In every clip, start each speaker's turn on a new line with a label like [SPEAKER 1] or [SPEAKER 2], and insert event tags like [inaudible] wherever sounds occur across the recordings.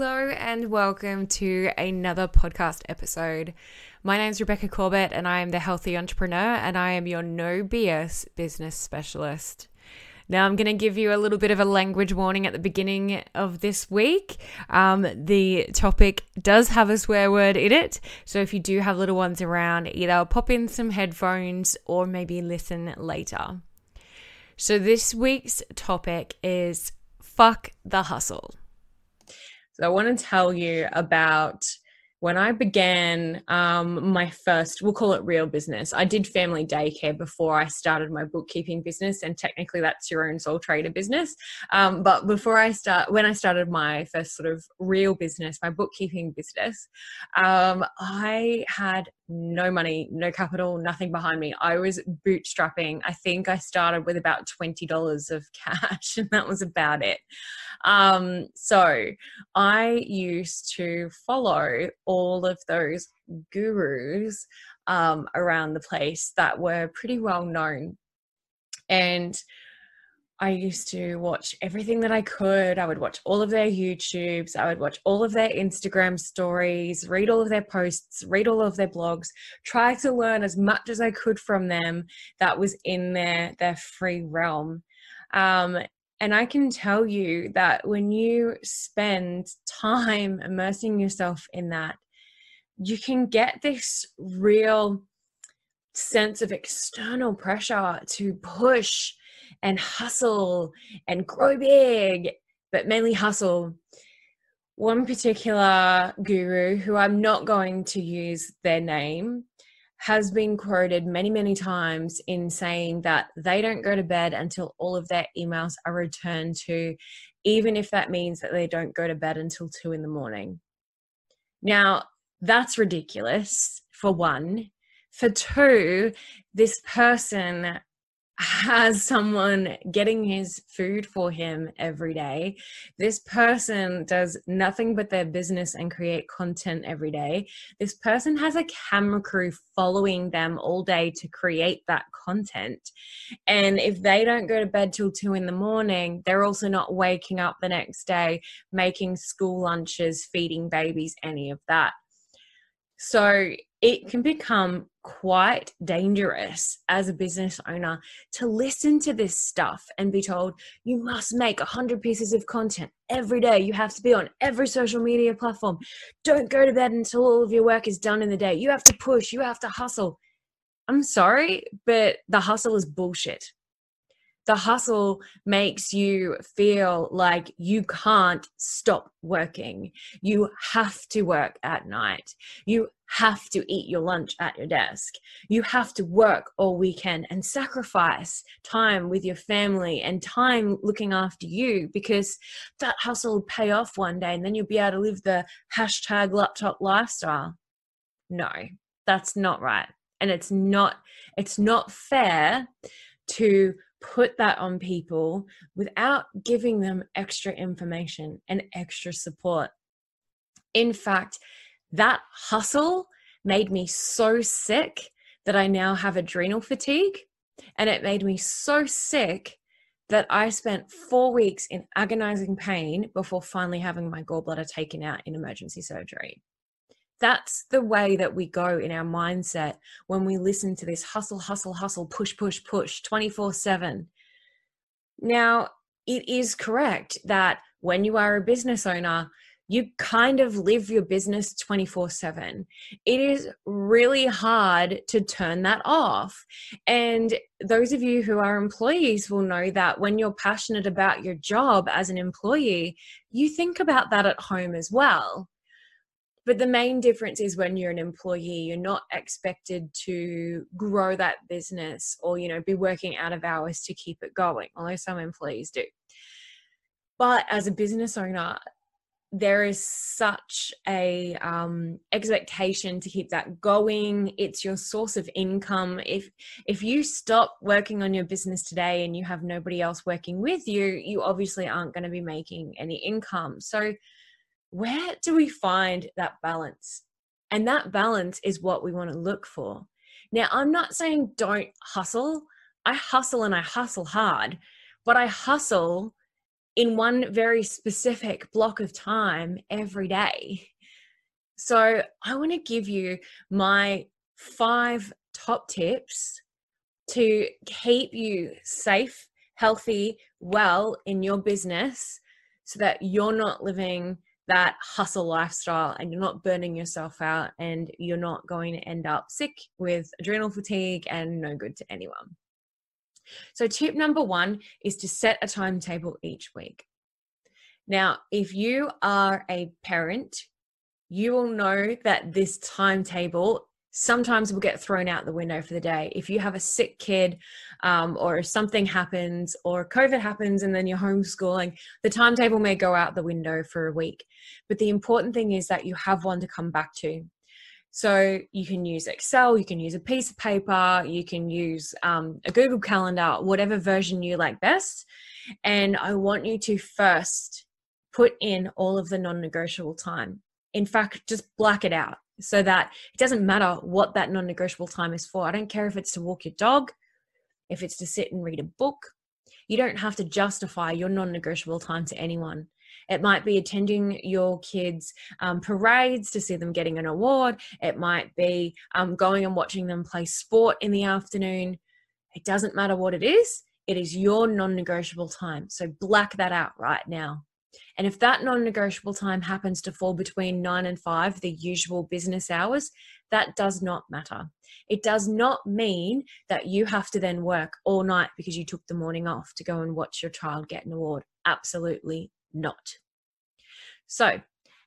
[SPEAKER 1] Hello and welcome to another podcast episode. My name is Rebecca Corbett and I am the Healthy Entrepreneur and I am your no BS business specialist. Now, I'm going to give you a little bit of a language warning at the beginning of this week. Um, the topic does have a swear word in it. So if you do have little ones around, either pop in some headphones or maybe listen later. So this week's topic is fuck the hustle. So I want to tell you about when I began um, my first, we'll call it real business. I did family daycare before I started my bookkeeping business, and technically that's your own sole trader business. Um, but before I start, when I started my first sort of real business, my bookkeeping business, um, I had no money, no capital, nothing behind me. I was bootstrapping. I think I started with about $20 of [laughs] cash, and that was about it. Um, so I used to follow all of those gurus um, around the place that were pretty well known. And I used to watch everything that I could. I would watch all of their YouTubes. I would watch all of their Instagram stories, read all of their posts, read all of their blogs, try to learn as much as I could from them that was in their, their free realm. Um, and I can tell you that when you spend time immersing yourself in that, you can get this real sense of external pressure to push and hustle and grow big, but mainly hustle. One particular guru who I'm not going to use their name has been quoted many, many times in saying that they don't go to bed until all of their emails are returned to, even if that means that they don't go to bed until two in the morning. Now, that's ridiculous, for one. For two, this person has someone getting his food for him every day. This person does nothing but their business and create content every day. This person has a camera crew following them all day to create that content. And if they don't go to bed till two in the morning, they're also not waking up the next day, making school lunches, feeding babies, any of that. So it can become quite dangerous as a business owner to listen to this stuff and be told you must make 100 pieces of content every day. You have to be on every social media platform. Don't go to bed until all of your work is done in the day. You have to push, you have to hustle. I'm sorry, but the hustle is bullshit the hustle makes you feel like you can't stop working. You have to work at night. You have to eat your lunch at your desk. You have to work all weekend and sacrifice time with your family and time looking after you because that hustle will pay off one day and then you'll be able to live the hashtag laptop lifestyle. No, that's not right. And it's not, it's not fair to put that on people without giving them extra information and extra support. In fact, that hustle made me so sick that I now have adrenal fatigue. And it made me so sick that I spent four weeks in agonizing pain before finally having my gallbladder taken out in emergency surgery. That's the way that we go in our mindset when we listen to this hustle, hustle, hustle, push, push, push 24 7. Now, it is correct that when you are a business owner, you kind of live your business 24 7. It is really hard to turn that off. And those of you who are employees will know that when you're passionate about your job as an employee, you think about that at home as well but the main difference is when you're an employee you're not expected to grow that business or you know be working out of hours to keep it going although some employees do. But as a business owner there is such a um, expectation to keep that going. It's your source of income. If if you stop working on your business today and you have nobody else working with you you obviously aren't going to be making any income. So where do we find that balance? And that balance is what we want to look for. Now, I'm not saying don't hustle. I hustle and I hustle hard, but I hustle in one very specific block of time every day. So, I want to give you my five top tips to keep you safe, healthy, well in your business so that you're not living that hustle lifestyle and you're not burning yourself out and you're not going to end up sick with adrenal fatigue and no good to anyone. So, tip number one is to set a timetable each week. Now, if you are a parent, you will know that this timetable sometimes will get thrown out the window for the day. If you have a sick kid, um, or something happens, or COVID happens, and then you're homeschooling, the timetable may go out the window for a week. But the important thing is that you have one to come back to. So you can use Excel, you can use a piece of paper, you can use um, a Google Calendar, whatever version you like best. And I want you to first put in all of the non negotiable time. In fact, just black it out so that it doesn't matter what that non negotiable time is for. I don't care if it's to walk your dog, if it's to sit and read a book. You don't have to justify your non negotiable time to anyone. It might be attending your kids' um, parades to see them getting an award. It might be um, going and watching them play sport in the afternoon. It doesn't matter what it is, it is your non negotiable time. So black that out right now. And if that non negotiable time happens to fall between nine and five, the usual business hours, that does not matter. It does not mean that you have to then work all night because you took the morning off to go and watch your child get an award. Absolutely not. So,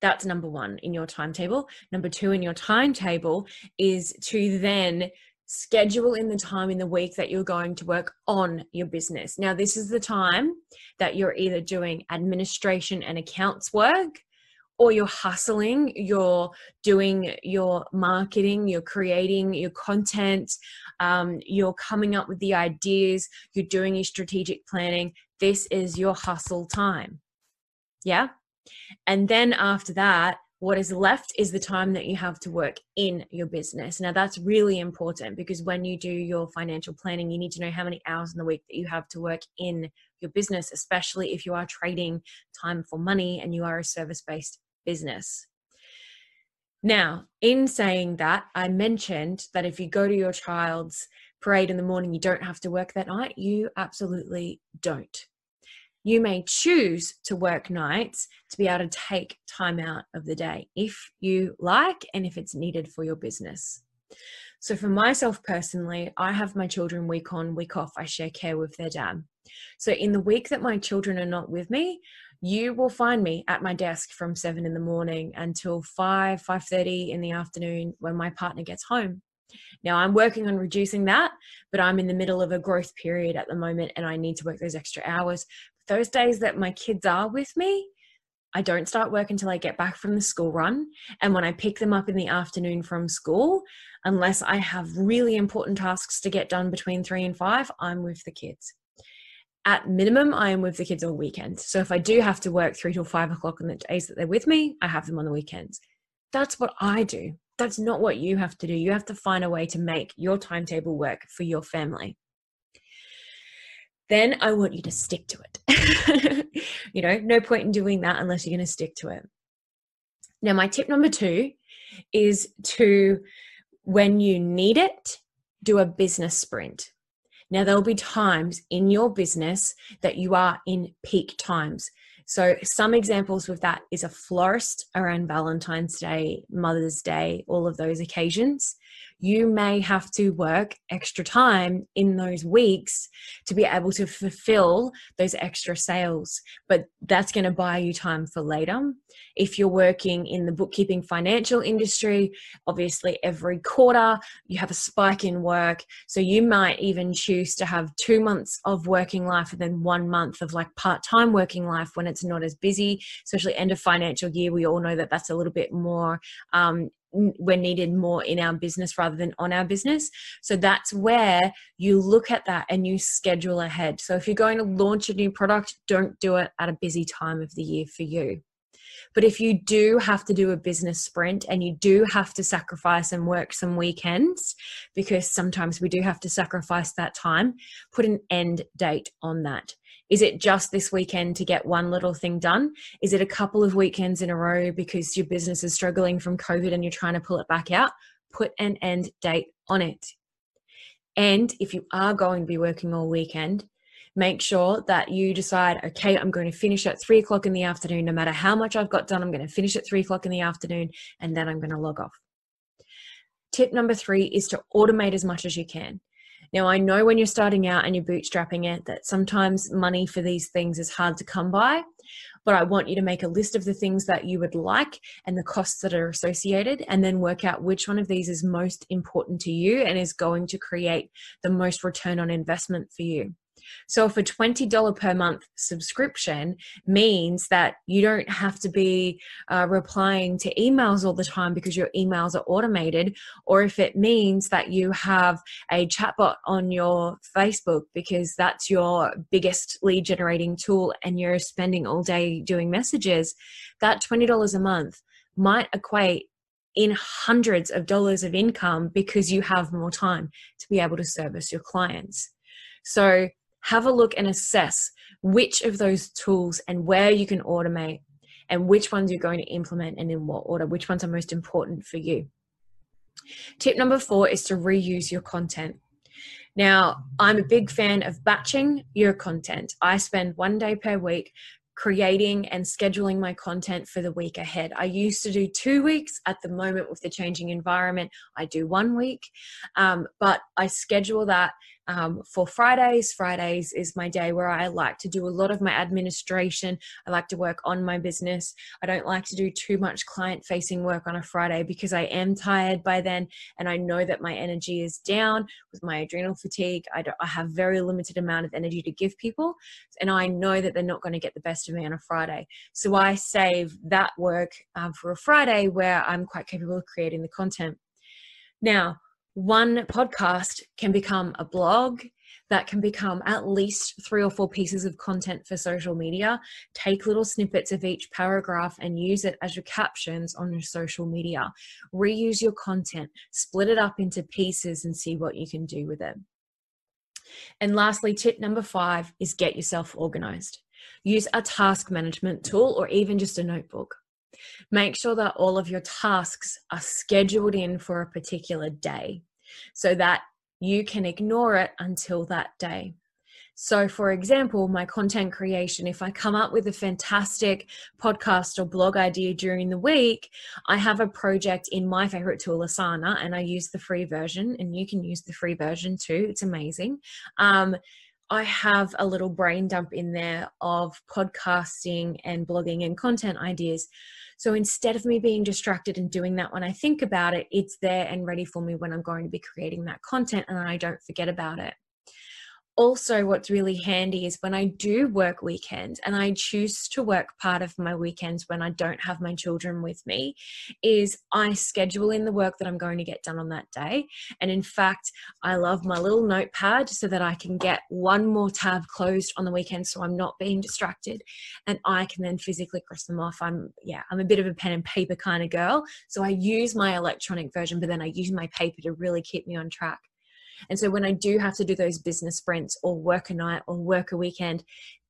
[SPEAKER 1] that's number one in your timetable. Number two in your timetable is to then schedule in the time in the week that you're going to work on your business. Now, this is the time that you're either doing administration and accounts work or you're hustling, you're doing your marketing, you're creating your content, um, you're coming up with the ideas, you're doing your strategic planning. This is your hustle time. Yeah. And then after that, what is left is the time that you have to work in your business. Now, that's really important because when you do your financial planning, you need to know how many hours in the week that you have to work in your business, especially if you are trading time for money and you are a service based business. Now, in saying that, I mentioned that if you go to your child's parade in the morning, you don't have to work that night. You absolutely don't you may choose to work nights to be able to take time out of the day if you like and if it's needed for your business. So, for myself personally, I have my children week on, week off. I share care with their dad. So, in the week that my children are not with me, you will find me at my desk from 7 in the morning until 5 5:30 in the afternoon when my partner gets home. Now I'm working on reducing that, but I'm in the middle of a growth period at the moment and I need to work those extra hours those days that my kids are with me, I don't start work until I get back from the school run. And when I pick them up in the afternoon from school, unless I have really important tasks to get done between three and five, I'm with the kids. At minimum, I am with the kids all weekend. So if I do have to work three till five o'clock on the days that they're with me, I have them on the weekends. That's what I do. That's not what you have to do. You have to find a way to make your timetable work for your family then I want you to stick to it. [laughs] you know, no point in doing that unless you're going to stick to it. Now, my tip number two is to, when you need it, do a business sprint. Now, there'll be times in your business that you are in peak times. So, some examples with that is a florist around Valentine's Day, Mother's Day, all of those occasions you may have to work extra time in those weeks to be able to fulfill those extra sales. But that's going to buy you time for later. If you're working in the bookkeeping financial industry, obviously every quarter you have a spike in work. So you might even choose to have two months of working life and then one month of like part time working life when it's not as busy, especially end of financial year. We all know that that's a little bit more um, we're needed more in our business rather than on our business. So that's where you look at that and you schedule ahead. So if you're going to launch a new product, don't do it at a busy time of the year for you. But if you do have to do a business sprint and you do have to sacrifice and work some weekends, because sometimes we do have to sacrifice that time, put an end date on that. Is it just this weekend to get one little thing done? Is it a couple of weekends in a row because your business is struggling from COVID and you're trying to pull it back out? Put an end date on it. And if you are going to be working all weekend, make sure that you decide, okay, I'm going to finish at three o'clock in the afternoon. No matter how much I've got done, I'm going to finish at three o'clock in the afternoon and then I'm going to log off. Tip number three is to automate as much as you can. Now, I know when you're starting out and you're bootstrapping it that sometimes money for these things is hard to come by, but I want you to make a list of the things that you would like and the costs that are associated, and then work out which one of these is most important to you and is going to create the most return on investment for you. So, if a $20 per month subscription means that you don't have to be uh, replying to emails all the time because your emails are automated, or if it means that you have a chatbot on your Facebook because that's your biggest lead generating tool and you're spending all day doing messages, that $20 a month might equate in hundreds of dollars of income because you have more time to be able to service your clients. So have a look and assess which of those tools and where you can automate and which ones you're going to implement and in what order, which ones are most important for you. Tip number four is to reuse your content. Now, I'm a big fan of batching your content. I spend one day per week creating and scheduling my content for the week ahead. I used to do two weeks. At the moment, with the changing environment, I do one week, um, but I schedule that um, for Fridays. Fridays is my day where I like to do a lot of my administration. I like to work on my business. I don't like to do too much client facing work on a Friday because I am tired by then and I know that my energy is down with my adrenal fatigue. I, I have very limited amount of energy to give people and I know that they're not going to get the best of me on a Friday. So I save that work um, for a Friday where I'm quite capable of creating the content. Now, one podcast can become a blog that can become at least three or four pieces of content for social media. Take little snippets of each paragraph and use it as your captions on your social media. Reuse your content, split it up into pieces and see what you can do with it. And lastly, tip number five is get yourself organized. Use a task management tool or even just a notebook. Make sure that all of your tasks are scheduled in for a particular day so that you can ignore it until that day. So, for example, my content creation, if I come up with a fantastic podcast or blog idea during the week, I have a project in my favorite tool, Asana, and I use the free version, and you can use the free version too. It's amazing. Um, I have a little brain dump in there of podcasting and blogging and content ideas. So instead of me being distracted and doing that when I think about it, it's there and ready for me when I'm going to be creating that content and I don't forget about it also what's really handy is when I do work weekends and I choose to work part of my weekends when I don't have my children with me is I schedule in the work that I'm going to get done on that day. And in fact I love my little notepad so that I can get one more tab closed on the weekend so I'm not being distracted and I can then physically cross them off. I'm yeah I'm a bit of a pen and paper kind of girl so I use my electronic version but then I use my paper to really keep me on track and so when I do have to do those business sprints or work a night or work a weekend,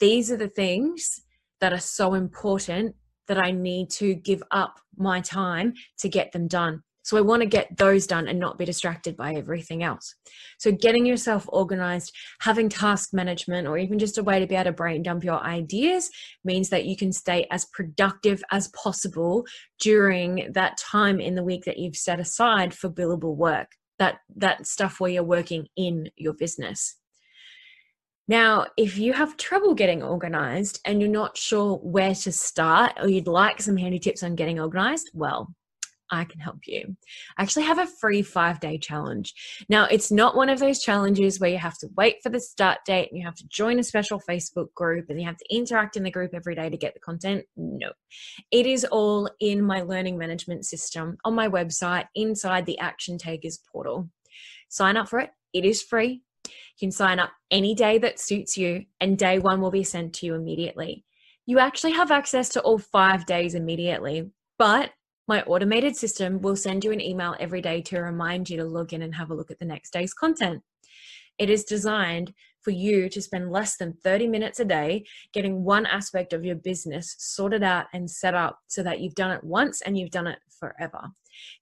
[SPEAKER 1] these are the things that are so important that I need to give up my time to get them done. So I want to get those done and not be distracted by everything else. So getting yourself organized, having task management, or even just a way to be able to brain dump your ideas means that you can stay as productive as possible during that time in the week that you've set aside for billable work that that stuff where you're working in your business. Now if you have trouble getting organized and you're not sure where to start or you'd like some handy tips on getting organized well I can help you. I actually have a free five day challenge. Now, it's not one of those challenges where you have to wait for the start date and you have to join a special Facebook group and you have to interact in the group every day to get the content. No, it is all in my learning management system on my website inside the Action Takers portal. Sign up for it, it is free. You can sign up any day that suits you, and day one will be sent to you immediately. you actually have access to all five days immediately, but my automated system will send you an email every day to remind you to log in and have a look at the next day's content. It is designed for you to spend less than 30 minutes a day getting one aspect of your business sorted out and set up so that you've done it once and you've done it forever.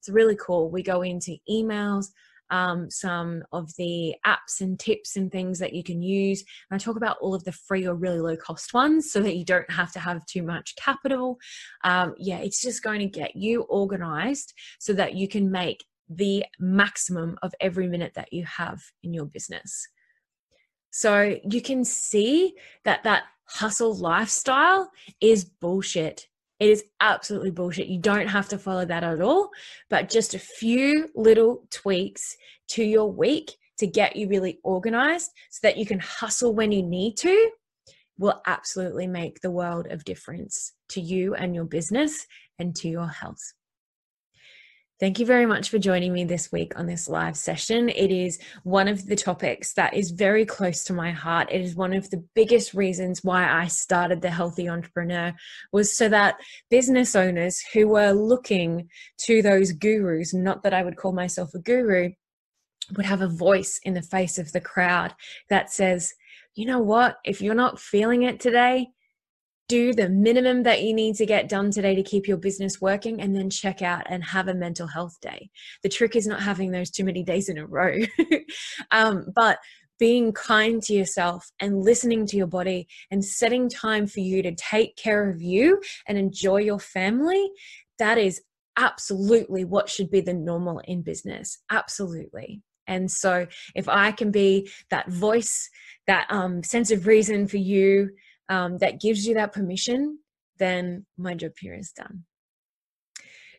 [SPEAKER 1] It's really cool. We go into emails, um, some of the apps and tips and things that you can use. And I talk about all of the free or really low cost ones so that you don't have to have too much capital. Um, yeah, it's just going to get you organized so that you can make the maximum of every minute that you have in your business. So you can see that that hustle lifestyle is bullshit. It is absolutely bullshit. You don't have to follow that at all, but just a few little tweaks to your week to get you really organized so that you can hustle when you need to will absolutely make the world of difference to you and your business and to your health. Thank you very much for joining me this week on this live session. It is one of the topics that is very close to my heart. It is one of the biggest reasons why I started the Healthy Entrepreneur was so that business owners who were looking to those gurus, not that I would call myself a guru, would have a voice in the face of the crowd that says, you know what, if you're not feeling it today, do the minimum that you need to get done today to keep your business working and then check out and have a mental health day. The trick is not having those too many days in a row, [laughs] um, but being kind to yourself and listening to your body and setting time for you to take care of you and enjoy your family. That is absolutely what should be the normal in business. Absolutely. And so, if I can be that voice, that um, sense of reason for you, um, that gives you that permission, then my job here is done.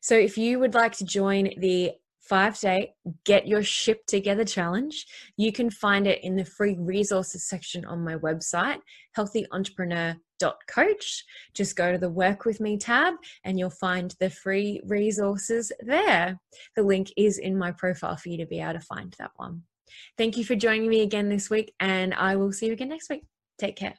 [SPEAKER 1] So if you would like to join the five day get your ship together challenge you can find it in the free resources section on my website healthyentrepreneur.coach just go to the work with me tab and you'll find the free resources there. The link is in my profile for you to be able to find that one. Thank you for joining me again this week and i will see you again next week. Take care